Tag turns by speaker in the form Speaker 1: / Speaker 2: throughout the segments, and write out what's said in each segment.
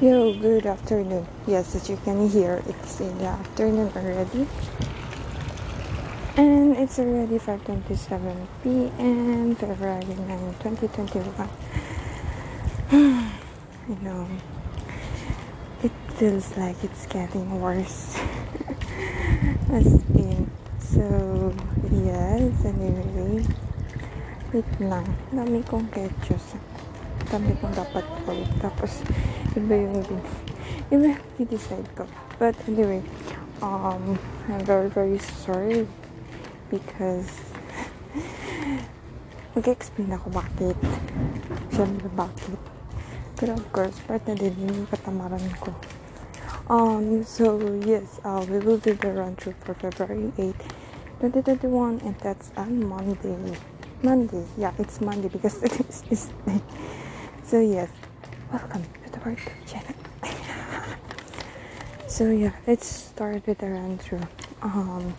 Speaker 1: Yo, good afternoon. Yes, as you can hear, it's in the afternoon already. And it's already 5.27 p.m. February 9, 2021. I know. It feels like it's getting worse. as in. So, yes, anyway. Wait lang. Dami kong ketchup. Dami kong dapat ko. Tapos, iba yung iba yung decide ko. But anyway, um, I'm very very sorry because mag-explain ako bakit. Siyempre bakit. Pero of course, part na din yung katamaran ko. Um, so yes, uh, we will do the run through for February 8, 2021, and that's on Monday. Monday, yeah, it's Monday because it is Tuesday. So yes, welcome to the Word channel. so yeah, let's start with the run through. Um,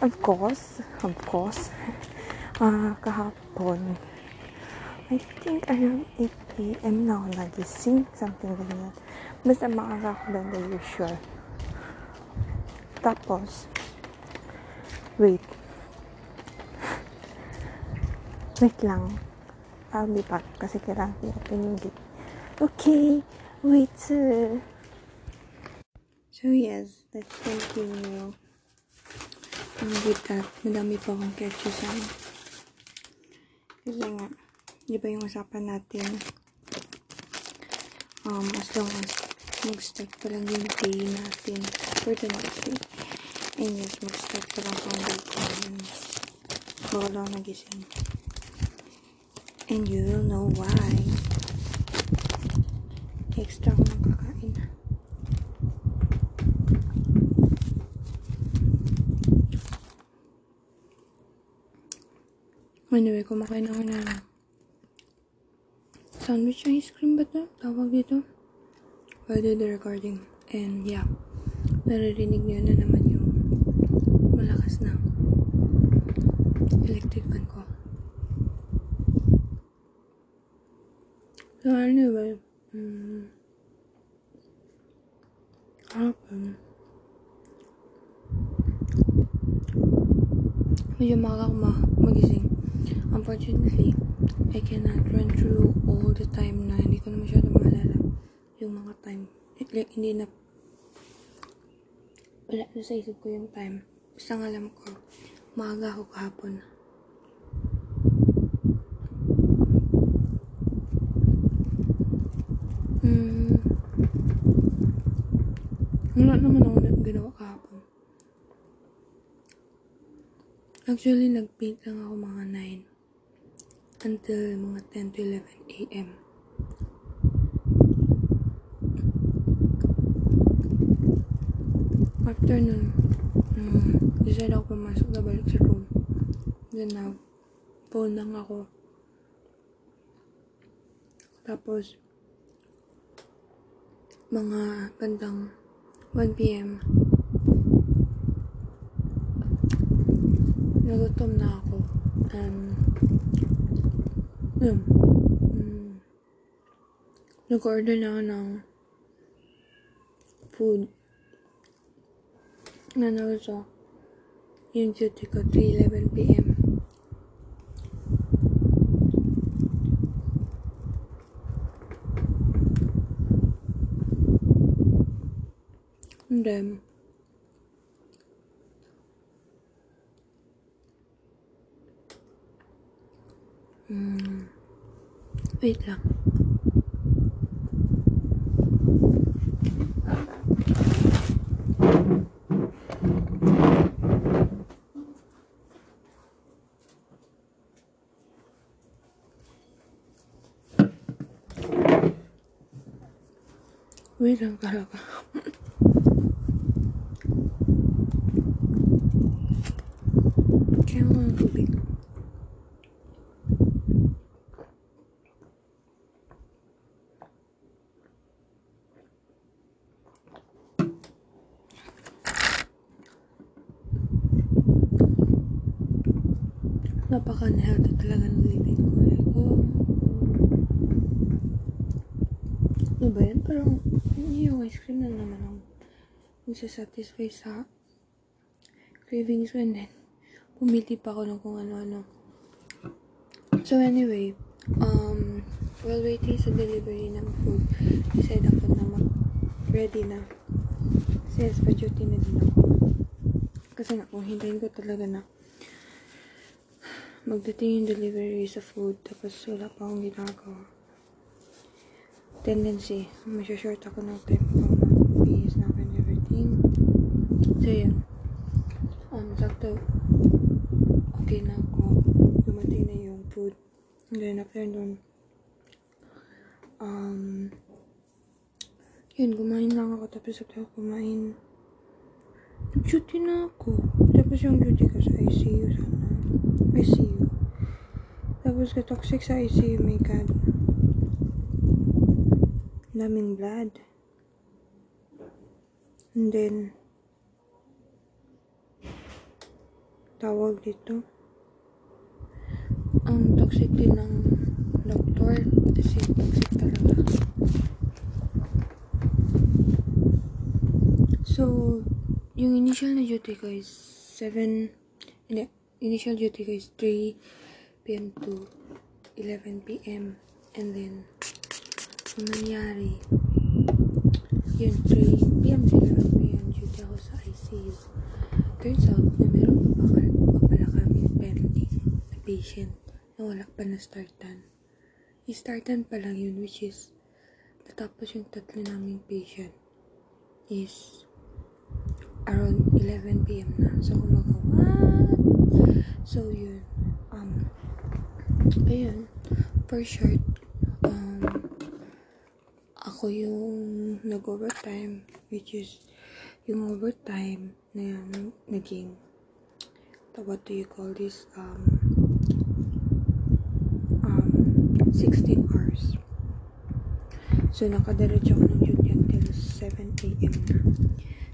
Speaker 1: of course, of course, uh, kahapon, I think around 8 p.m. na ako nagising, something like that. Basta maaga ako than the usual. Tapos, wait. Wait lang. Be back kasi kailangan ko open yung gate. Okay, wait. So yes, let's continue. Um, with that, madami pa akong ketchup sa Kasi nga, di ba yung usapan natin, um, as long as mag-start pa lang yung day natin for the next day. And yes, mag-start pa lang ang day ko. Bawal ako nagising. And you will know why. Extra ko nang kakain. Anyway, kumakain ako na sandwich ice cream ba to? Tawag dito? While do the recording. And yeah, naririnig niyo na naman anyway, um, hapon, medyo maaga ako ma magising. Unfortunately, I cannot run through all the time na hindi ko na masyado maalala yung mga time. Like, hindi na wala na sa isip ko yung time. Basta alam ko, maaga ako kahapon. Hmm. Wala naman ako na ginawa kahapon. Actually, nag-paint lang ako mga 9 until mga 10 to 11 a.m. After nun, um, decide ako pumasok na balik sa room. Then now, phone lang ako. Tapos, mga bandang 1 p.m. Nagutom na ako. Um, yun. Mm, Nag-order na ako ng food. And also, yung duty ko, 3.11 p.m. And then, mm, wait lang. Wait lang talaga. Napaka-unhealthy talaga ng living ko. Like, oh. Ano ba yan? Parang, hindi yung ice cream na naman ang satisfy sa cravings ko and then pumili pa ako ng kung ano-ano. So anyway, um, while waiting sa delivery ng food, decide ako na mag-ready na. Kasi pa duty na din ako. Kasi nga, kung hintayin ko talaga na magdating yung delivery sa food, tapos wala pa akong ginagawa. Tendency, masya-short ako ng time ko na ako and everything. So, yun. Um, sakto, okay na ako. Dumating na yung food. And then, after nun, um, yun, kumain lang ako. Tapos, after kumain, nag-duty na ako. Tapos, yung duty ko sa ICU sana. Tapos, ka-toxic sa ICU, my God. Daming blood. And then, tawag dito. Ang toxic din ng doktor. Kasi toxic talaga. So, yung initial na duty ko is 7, hindi, initial duty ko is 3 p.m. to 11 p.m. And then, ang nangyari, yun, 3 p.m. to 11 p.m. duty ako sa ICU. Turns out na meron pa pala, pa pala kami pending na patient na wala pa na startan. I-startan pa lang yun, which is, natapos yung tatlo naming patient is around 11 p.m. na. So, kumaga, what? So, yun. Ayun. For short, um, ako yung nag-overtime, which is, yung overtime na naging, what do you call this, um, um, 16 hours. So, nakadiretso ako ng duty until 7 a.m.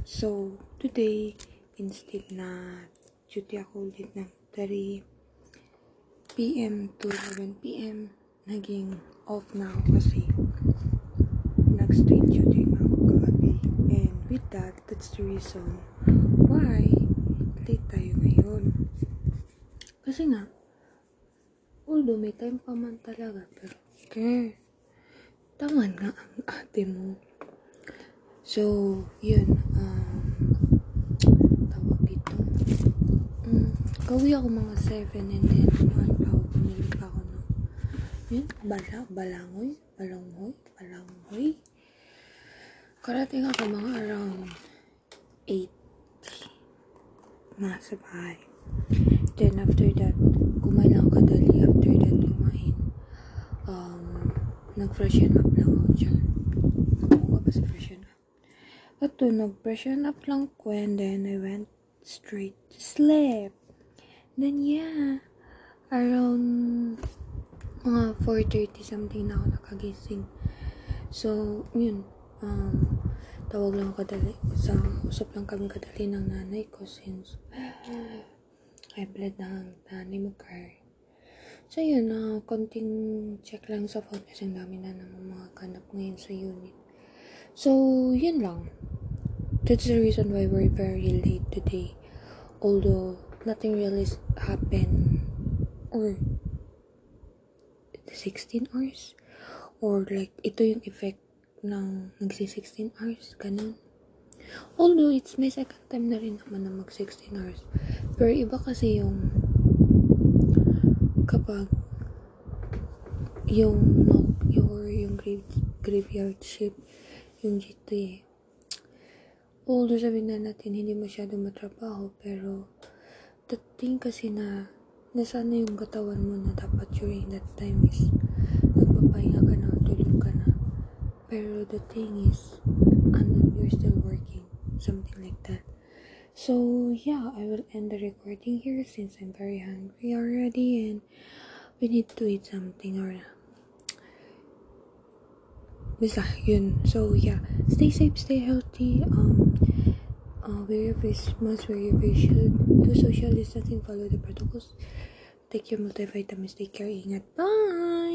Speaker 1: So, today, instead na duty ako ulit ng 3 p.m. to 11 p.m. naging off na ako kasi nag-straight duty na ako kagabi. And with that, that's the reason why late tayo ngayon. Kasi nga, although may time pa man talaga, pero okay, taman nga ang ate mo. So, yun, um, tawag dito. Mm, kawi ako mga 7 and then, naman pa ako, pumili pa ako ng, yun, bala, balangoy, balanghoy, balanghoy. Karating ako mga around 8 nasa bahay. Then, after that, kumain lang kadali. After that, kumain. Um, nag-freshen up lang ako dyan. Nga ba sa freshen up? At to, nag-freshen up lang ko and then I went straight to sleep. Then, yeah, around 4.30 something na ako nakagising. So, yun, um, tawag lang kadali. Sa, usap lang kami kadali ng nanay ko since blood na ang nanay mo car. So, yun, uh, konting check lang sa phone kasi dami na naman mga kanap ngayon sa unit. So, yun lang. That's the reason why we're very late today. Although, nothing really happened. Or, 16 hours? Or like, ito yung effect ng nagsi 16 hours, ganun. Although, it's my second time na rin naman na mag 16 hours. Pero iba kasi yung kapag yung your yung grave, graveyard shift yung G2 eh. Although sabihin na natin hindi masyado matrabaho pero the thing kasi na nasana yung katawan mo na dapat during that time is nagpapahinga ka na, tulog ka na. Pero the thing is, ano, you're still working. Something like that. So, yeah, I will end the recording here since I'm very hungry already and we need to eat something or Basta, yun. So, yeah. Stay safe, stay healthy. Um, uh, wear your face mask, wear your face shield. Do social distancing, follow the protocols. Take your multivitamins, take care, ingat. Bye!